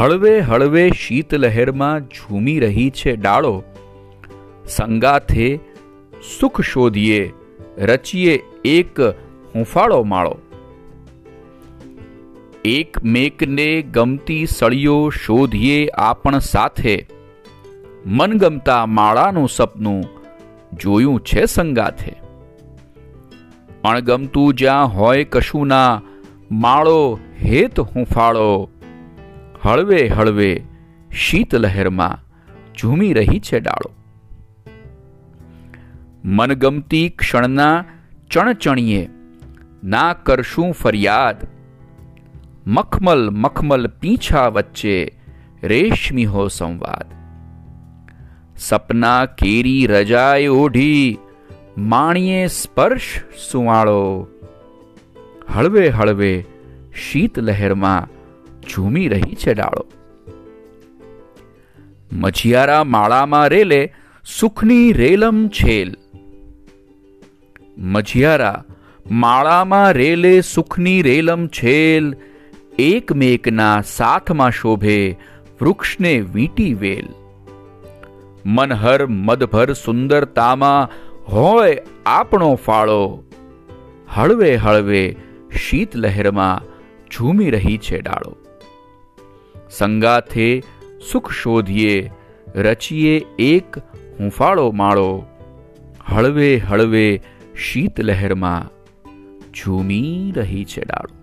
હળવે હળવે શીતલહેરમાં ઝૂમી રહી છે ડાળો. સંગાથે સુખ શોધીએ, રચીએ એક હુંફાળો માળો. એક મેકને ગમતી સળીઓ શોધીએ આપણ સાથે. મનગમતા માળાનું સપનું જોયું છે સંગાથે. અણગમતું જ્યાં હોય કશું ના માળો હેત હુંફાળો. હળવે હળવે શીતલહેરમાં ઝૂમી રહી છે ડાળો. મનગમતી ક્ષણના ચણચણીએ, ના કરશું ફરિયાદ. મખમલ મખમલ પીંછા વચ્ચે રેશમી હો સંવાદ. સપના કેરી રજાએ ઓઢી, માણીએ સ્પર્શ સુવાળો. હળવે હળવે શીત લહેરમાં ઝૂમી રહી છે ડાળો. મછિયારા માળામાં રેલે સુખની રેલમ છેલ. મછિયારા માળામાં રેલે સુખની રેલમ છેલ. એકમેકના સાથમાં શોભે વૃક્ષને વીંટી વેલ. મનહર મદભર સુંદરતામાં હોય આપણો ફાળો. હળવે હળવે શીત લહેરમાં ઝૂમી રહી છે ડાળો. સંગાથે સુખ શોધીએ, રચીએ એક હુંફાળો માળો. હળવે હળવે શીત લહેરમાં ઝૂમી રહી છે ડાળો.